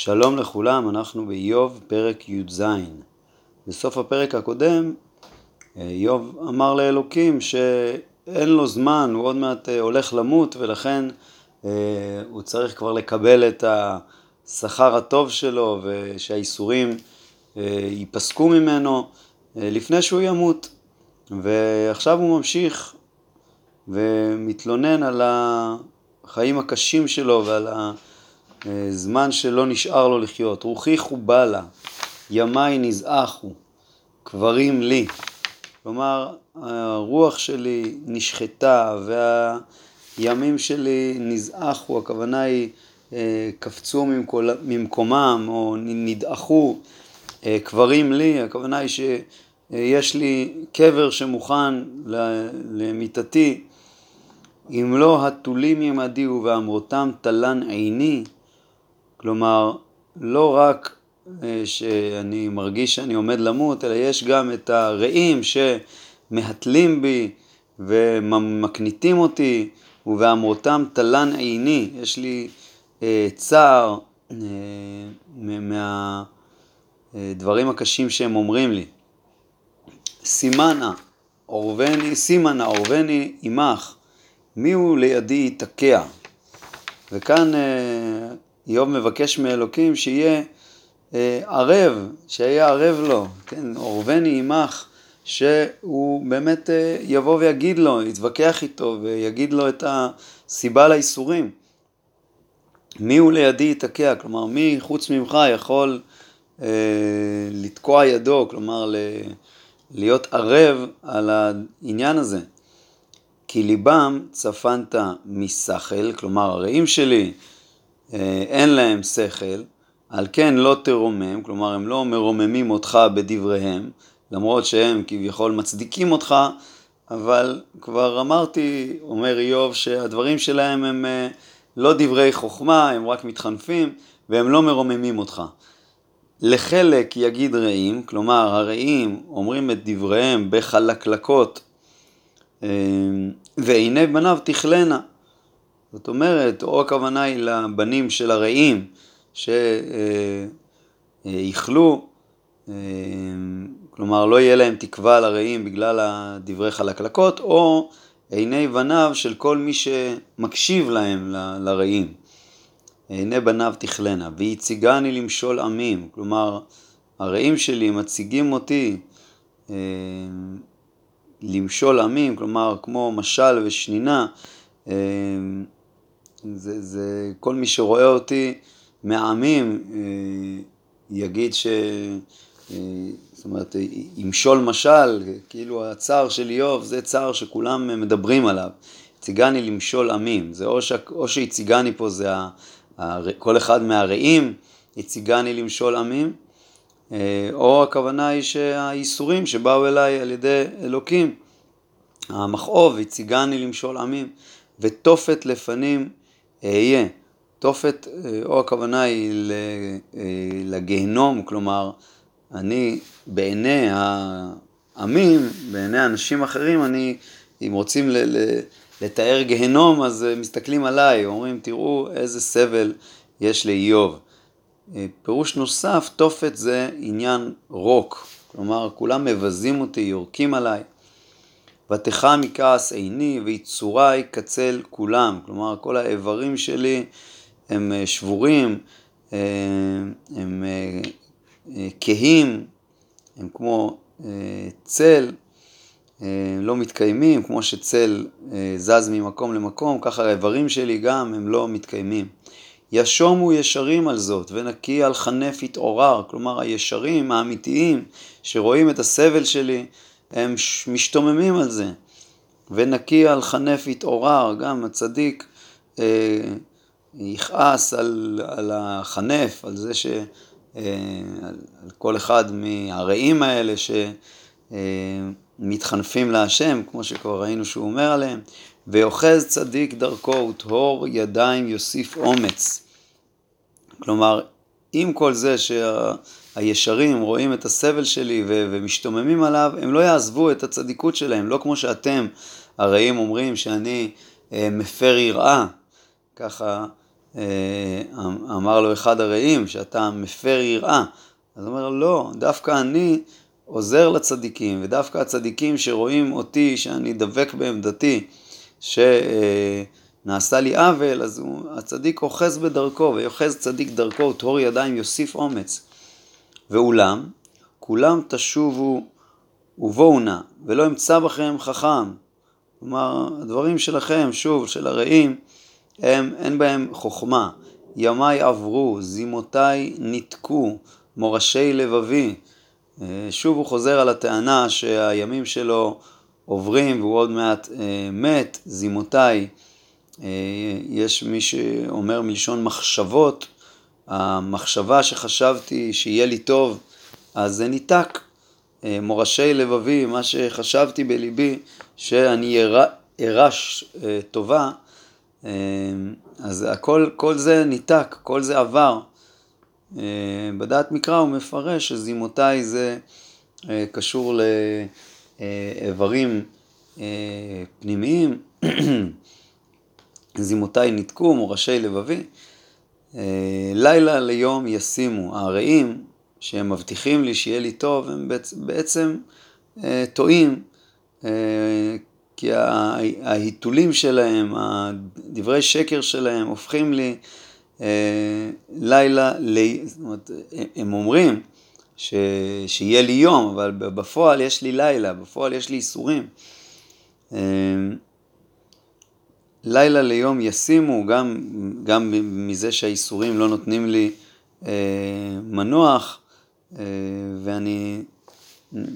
שלום לכולם, אנחנו באיוב פרק י"ז. בסוף הפרק הקודם איוב אמר לאלוקים שאין לו זמן, הוא עוד מעט אה, הולך למות ולכן אה, הוא צריך כבר לקבל את השכר הטוב שלו ושהאיסורים אה, ייפסקו ממנו לפני שהוא ימות. ועכשיו הוא ממשיך ומתלונן על החיים הקשים שלו ועל ה... זמן שלא נשאר לו לחיות. רוחי חובלה, ימיי נזעחו, קברים לי. כלומר, הרוח שלי נשחטה והימים שלי נזעחו, הכוונה היא אה, קפצו ממקומם או נדעכו, אה, קברים לי, הכוונה היא שיש לי קבר שמוכן למיטתי. אם לא התולים ימדי ובאמרותם תלן עיני, כלומר, לא רק אה, שאני מרגיש שאני עומד למות, אלא יש גם את הרעים שמהתלים בי ומקניטים אותי, ובאמרותם תלן עיני, יש לי אה, צער אה, מהדברים אה, הקשים שהם אומרים לי. סימנה, עורבני, סימנה, עורבני עמך, מי הוא לידי תקע? וכאן אה, איוב מבקש מאלוקים שיהיה אה, ערב, שיהיה ערב לו, כן, עורבני עמך, שהוא באמת אה, יבוא ויגיד לו, יתווכח איתו ויגיד לו את הסיבה לאיסורים. מי הוא לידי ייתקע, כלומר מי חוץ ממך יכול אה, לתקוע ידו, כלומר ל, להיות ערב על העניין הזה. כי ליבם צפנת משכל, כלומר הרעים שלי אין להם שכל, על כן לא תרומם, כלומר הם לא מרוממים אותך בדבריהם, למרות שהם כביכול מצדיקים אותך, אבל כבר אמרתי, אומר איוב, שהדברים שלהם הם אה, לא דברי חוכמה, הם רק מתחנפים, והם לא מרוממים אותך. לחלק יגיד רעים, כלומר הרעים אומרים את דבריהם בחלקלקות, אה, ועיני בניו תכלנה. זאת אומרת, או הכוונה היא לבנים של הרעים שיכלו, אה, כלומר לא יהיה להם תקווה לרעים בגלל דברי חלקלקות, או עיני בניו של כל מי שמקשיב להם לרעים. עיני בניו תכלנה, והציגני למשול עמים, כלומר הרעים שלי מציגים אותי אה, למשול עמים, כלומר כמו משל ושנינה, אה, זה, זה כל מי שרואה אותי מהעמים אה, יגיד ש... אה, זאת אומרת, ימשול משל, כאילו הצער של איוב זה צער שכולם מדברים עליו. הציגני למשול עמים, זה או, ש... או שהציגני פה זה ה... כל אחד מהרעים, הציגני למשול עמים, אה, או הכוונה היא שהאיסורים שבאו אליי על ידי אלוקים, המכאוב, הציגני למשול עמים, ותופת לפנים אהיה. תופת, אה, או הכוונה היא אה, לגיהנום, כלומר, אני בעיני העמים, בעיני אנשים אחרים, אני, אם רוצים ל, ל, לתאר גיהנום, אז אה, מסתכלים עליי, אומרים, תראו איזה סבל יש לאיוב. פירוש נוסף, תופת זה עניין רוק, כלומר, כולם מבזים אותי, יורקים עליי. ותכה מכעס עיני ויצורי קצל כולם, כלומר כל האיברים שלי הם אה, שבורים, אה, הם אה, כהים, הם כמו צל, לא מתקיימים, כמו שצל זז ממקום למקום, ככה האיברים שלי גם הם לא מתקיימים. ישומו ישרים על זאת, ונקי על חנף יתעורר, כלומר הישרים האמיתיים שרואים את הסבל שלי, הם משתוממים על זה. ונקי על חנף יתעורר, גם הצדיק אה, יכעס על, על החנף, על זה ש... אה, על כל אחד מהרעים האלה שמתחנפים להשם, כמו שכבר ראינו שהוא אומר עליהם, ואוחז צדיק דרכו וטהור ידיים יוסיף אומץ. כלומר, עם כל זה שהישרים רואים את הסבל שלי ומשתוממים עליו, הם לא יעזבו את הצדיקות שלהם, לא כמו שאתם הרעים אומרים שאני אה, מפר יראה, ככה אמר לו אחד הרעים שאתה מפר יראה. אז הוא אומר לא, דווקא אני עוזר לצדיקים, ודווקא הצדיקים שרואים אותי, שאני דבק בעמדתי, שנעשה לי עוול, אז הוא, הצדיק אוחז בדרכו, ויוחז צדיק דרכו וטהור ידיים יוסיף אומץ. ואולם, כולם תשובו ובואו נא, ולא אמצא בכם חכם. כלומר, הדברים שלכם, שוב, של הרעים, הם, אין בהם חוכמה. ימיי עברו, זימותיי ניתקו, מורשי לבבי. אה, שוב הוא חוזר על הטענה שהימים שלו עוברים והוא עוד מעט אה, מת, זימותיי. אה, יש מי שאומר מלשון מחשבות, המחשבה שחשבתי שיהיה לי טוב, אז זה ניתק. מורשי לבבי, מה שחשבתי בליבי, שאני ארש טובה, אז הכל, כל זה ניתק, כל זה עבר. אה, בדעת מקרא הוא מפרש שזימותיי זה אה, קשור לאיברים אה, פנימיים, זימותיי ניתקו, מורשי לבבי. לילה ליום ישימו, הרעים שהם מבטיחים לי שיהיה לי טוב, הם בעצם טועים, כי ההיתולים שלהם, הדברי שקר שלהם הופכים לי אה, לילה, לי, זאת אומרת, הם אומרים ש, שיהיה לי יום, אבל בפועל יש לי לילה, בפועל יש לי איסורים. לילה ליום ישימו, גם, גם מזה שהאיסורים לא נותנים לי אה, מנוח, אה, ואני,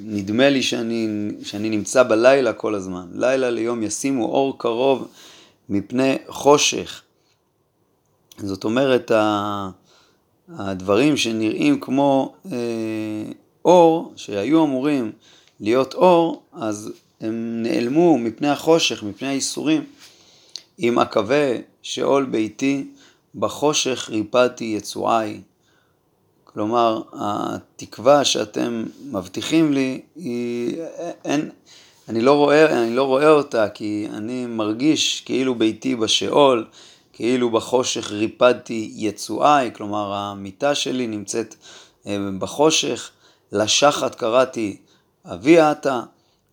נדמה לי שאני, שאני נמצא בלילה כל הזמן. לילה ליום ישימו אור קרוב מפני חושך. זאת אומרת, הדברים שנראים כמו אה, אור, שהיו אמורים להיות אור, אז הם נעלמו מפני החושך, מפני האיסורים. אם אקווה שאול ביתי, בחושך ריפדתי יצועי. כלומר, התקווה שאתם מבטיחים לי, היא, אין, אני לא, רואה, אני לא רואה אותה כי אני מרגיש כאילו ביתי בשאול, כאילו בחושך ריפדתי יצואי, כלומר המיטה שלי נמצאת אה, בחושך, לשחת קראתי אבי אתה,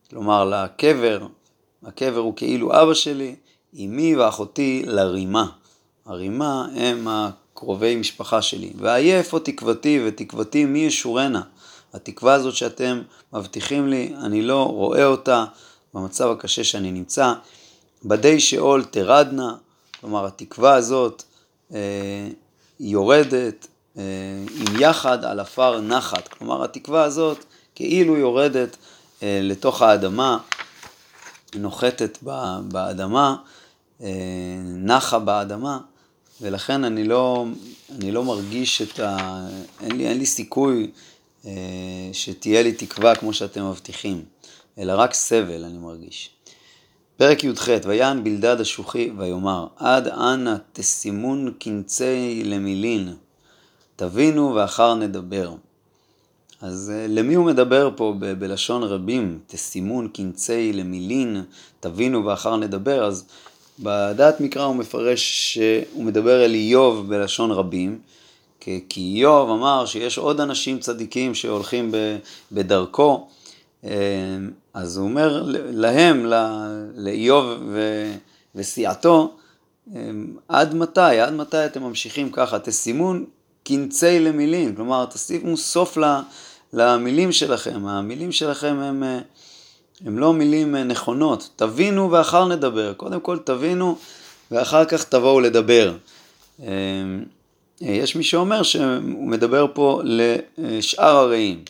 כלומר לקבר, הקבר הוא כאילו אבא שלי, אמי ואחותי לרימה. הרימה הם הקרובי משפחה שלי. ועייף או תקוותי ותקוותי מי ישורנה. התקווה הזאת שאתם מבטיחים לי, אני לא רואה אותה במצב הקשה שאני נמצא. בדי שאול תרדנה, כלומר, התקווה הזאת אה, יורדת אה, עם יחד על עפר נחת. כלומר, התקווה הזאת כאילו יורדת אה, לתוך האדמה, נוחתת באדמה, אה, נחה באדמה, ולכן אני לא, אני לא מרגיש את ה... אין לי, אין לי סיכוי אה, שתהיה לי תקווה כמו שאתם מבטיחים, אלא רק סבל אני מרגיש. פרק י"ח: ויען בלדד השוחי ויאמר עד אנה תסימון קנצי למילין תבינו ואחר נדבר. אז אה, למי הוא מדבר פה ב- בלשון רבים? תסימון קנצי למילין תבינו ואחר נדבר. אז בדעת מקרא הוא מפרש שהוא מדבר אל איוב בלשון רבים. כי איוב אמר שיש עוד אנשים צדיקים שהולכים בדרכו. אה, אז הוא אומר להם, לאיוב וסיעתו, עד מתי, עד מתי אתם ממשיכים ככה? תסימון קנצי למילים, כלומר תשימו סוף למילים שלכם, המילים שלכם הם, הם לא מילים נכונות, תבינו ואחר נדבר, קודם כל תבינו ואחר כך תבואו לדבר. יש מי שאומר שהוא מדבר פה לשאר הרעים.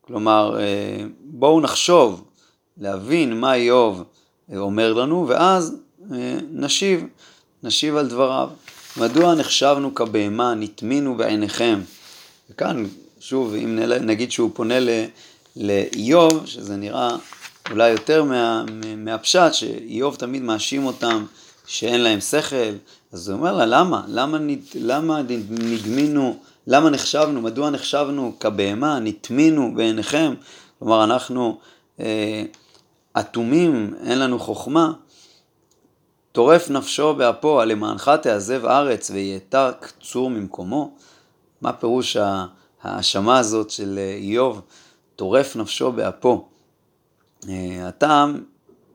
כלומר, אה, בואו נחשוב, להבין מה איוב אומר לנו, ואז אה, נשיב, נשיב על דבריו. מדוע נחשבנו כבהמה, נטמינו בעיניכם? וכאן, שוב, אם נגיד שהוא פונה לאיוב, שזה נראה אולי יותר מה, מהפשט, שאיוב תמיד מאשים אותם שאין להם שכל, אז הוא אומר לה, למה? למה, למה נדמינו למה נחשבנו, מדוע נחשבנו כבהמה, נטמינו בעיניכם, כלומר אנחנו אה, אטומים, אין לנו חוכמה. טורף נפשו באפו, למענך תעזב ארץ ויעתק צור ממקומו? מה פירוש ההאשמה הזאת של איוב, טורף נפשו באפו? אתה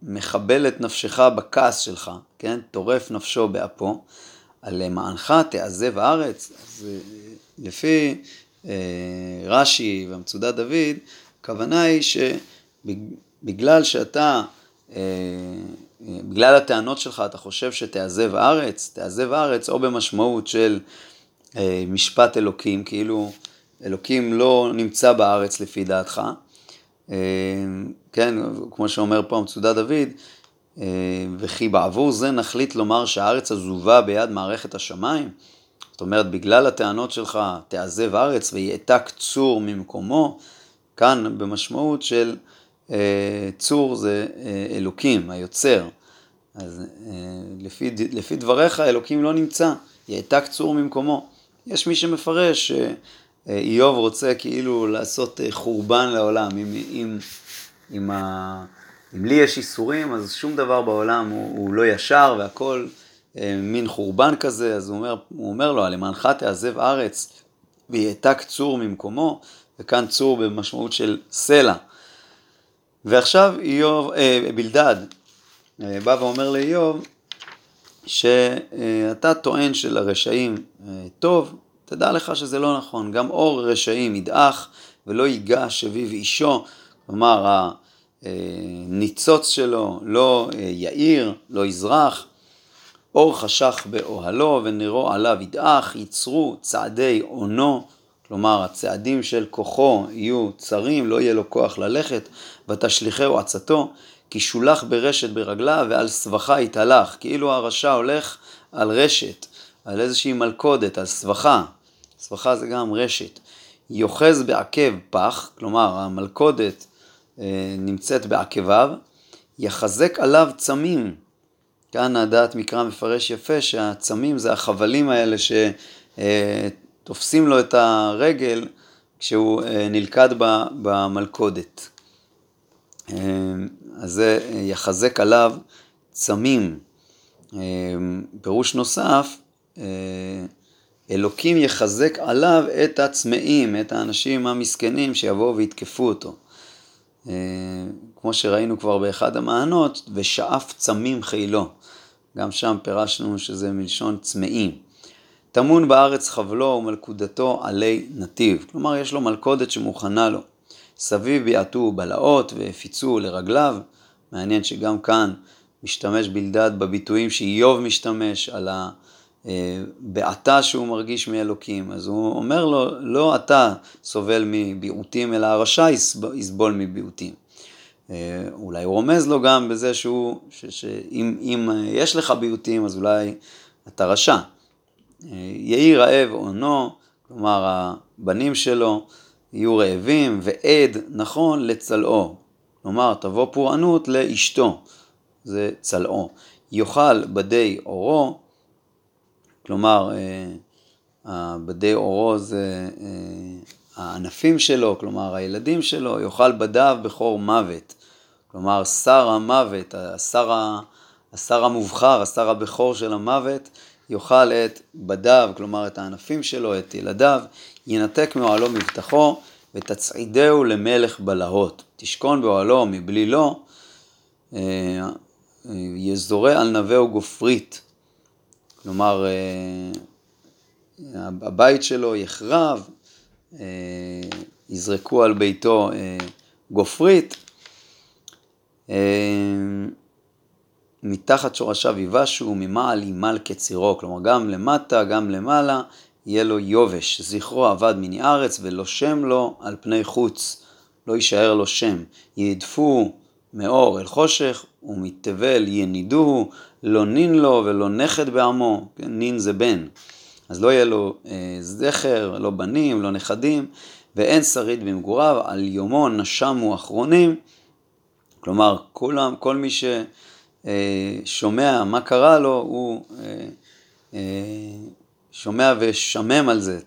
מחבל את נפשך בכעס שלך, כן? טורף נפשו באפו, על למענך תעזב הארץ. אז לפי אה, רש"י ומצודת דוד, הכוונה היא שבגלל שאתה, אה, בגלל הטענות שלך אתה חושב שתעזב הארץ, תעזב הארץ או במשמעות של אה, משפט אלוקים, כאילו אלוקים לא נמצא בארץ לפי דעתך, כן, כמו שאומר פה מצודת דוד, וכי בעבור זה נחליט לומר שהארץ עזובה ביד מערכת השמיים, זאת אומרת, בגלל הטענות שלך, תעזב ארץ ויעתק צור ממקומו, כאן במשמעות של אה, צור זה אה, אלוקים, היוצר. אז אה, לפי, לפי דבריך, אלוקים לא נמצא, יעתק צור ממקומו. יש מי שמפרש שאיוב רוצה כאילו לעשות אה, חורבן לעולם. אם, אם, אם, ה, אם לי יש איסורים, אז שום דבר בעולם הוא, הוא לא ישר והכל... אה, מין חורבן כזה, אז הוא אומר, הוא אומר לו, למענך תעזב ארץ ויעתק צור ממקומו, וכאן צור במשמעות של סלע. ועכשיו איוב, אה, בלדד אה, בא ואומר לאיוב, שאתה טוען שלרשעים אה, טוב, תדע לך שזה לא נכון, גם אור רשעים ידעך ולא ייגע שביב אישו, כלומר הניצוץ שלו לא אה, יאיר, לא יזרח, אור חשך באוהלו ונרו עליו ידעך, ייצרו צעדי אונו, כלומר הצעדים של כוחו יהיו צרים, לא יהיה לו כוח ללכת, ותשליכהו עצתו, כי שולח ברשת ברגליו ועל סבכה יתהלך, כאילו הרשע הולך על רשת, על איזושהי מלכודת, על סבכה, סבכה זה גם רשת, יוחז בעקב פח, כלומר המלכודת נמצאת בעקביו, יחזק עליו צמים, כאן הדעת מקרא מפרש יפה שהצמים זה החבלים האלה שתופסים לו את הרגל כשהוא אה, נלכד במלכודת. אה, אז זה יחזק עליו צמים. אה, פירוש נוסף, אלוקים יחזק עליו את הצמאים, את האנשים המסכנים שיבואו ויתקפו אותו. כמו שראינו כבר באחד המענות, ושאף צמים חילו. גם שם פירשנו שזה מלשון צמאים. טמון בארץ חבלו ומלכודתו עלי נתיב. כלומר, יש לו מלכודת שמוכנה לו. סביב ביעטו בלעות והפיצו לרגליו. מעניין שגם כאן משתמש בלדד בביטויים שאיוב משתמש על הבעתה שהוא מרגיש מאלוקים. אז הוא אומר לו, לא אתה סובל מביעוטים, אלא הרשע יסבול מביעוטים. אה, אולי הוא רומז לו גם בזה שהוא, שאם יש לך ביוטים אז אולי אתה רשע. אה, יהי רעב עונו, כלומר הבנים שלו יהיו רעבים, ועד נכון לצלעו. כלומר, תבוא פורענות לאשתו, זה צלעו. יאכל בדי אורו, כלומר, אה, בדי אורו זה הענפים שלו, כלומר הילדים שלו, יאכל בדיו בכור מוות. כלומר, שר המוות, השר, השר המובחר, השר הבכור של המוות, יאכל את בדיו, כלומר את הענפים שלו, את ילדיו, ינתק מאוהלו מבטחו, ותצעידהו למלך בלהות. תשכון באוהלו מבלי אה, אה, יזורה על נווהו גופרית. כלומר, אה, הבית שלו יחרב, יזרקו על ביתו גופרית, אמ, מתחת שורשיו יבשו, ממעל ימל כצירו, כלומר גם למטה, גם למעלה, יהיה לו יובש. זכרו אבד מני ארץ ולא שם לו על פני חוץ, לא יישאר לו שם. יהדפו מאור אל חושך ומתבל ינידוהו, לא נין לו ולא נכד בעמו, כן, נין זה בן. אז לא יהיה לו אה, זכר, לא בנים, לא נכדים, ואין שריד במגוריו, על יומו נשמו אחרונים. כלומר, כולם, כל מי ששומע מה קרה לו, הוא אה, אה, שומע ושמם על זה,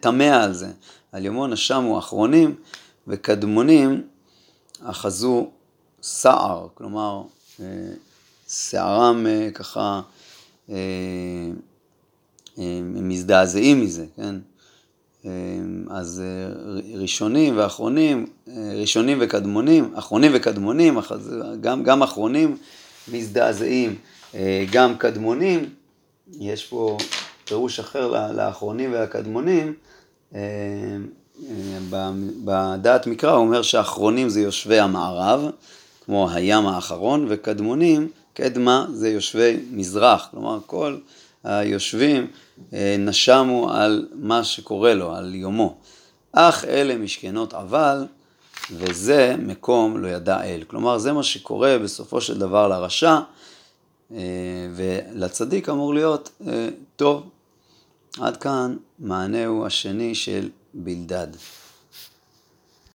טמא על זה. על יומו נשמו אחרונים וקדמונים אחזו סער, כלומר, אה, שערם ככה, הם מזדעזעים מזה, כן? אז ראשונים ואחרונים, ראשונים וקדמונים, אחרונים וקדמונים, גם, גם אחרונים מזדעזעים, גם קדמונים, יש פה פירוש אחר לאחרונים והקדמונים, בדעת מקרא הוא אומר שאחרונים זה יושבי המערב, כמו הים האחרון, וקדמונים, קדמה זה יושבי מזרח, כלומר כל היושבים נשמו על מה שקורה לו, על יומו. אך אלה משכנות אבל, וזה מקום לא ידע אל. כלומר, זה מה שקורה בסופו של דבר לרשע, ולצדיק אמור להיות טוב. עד כאן מענהו השני של בלדד.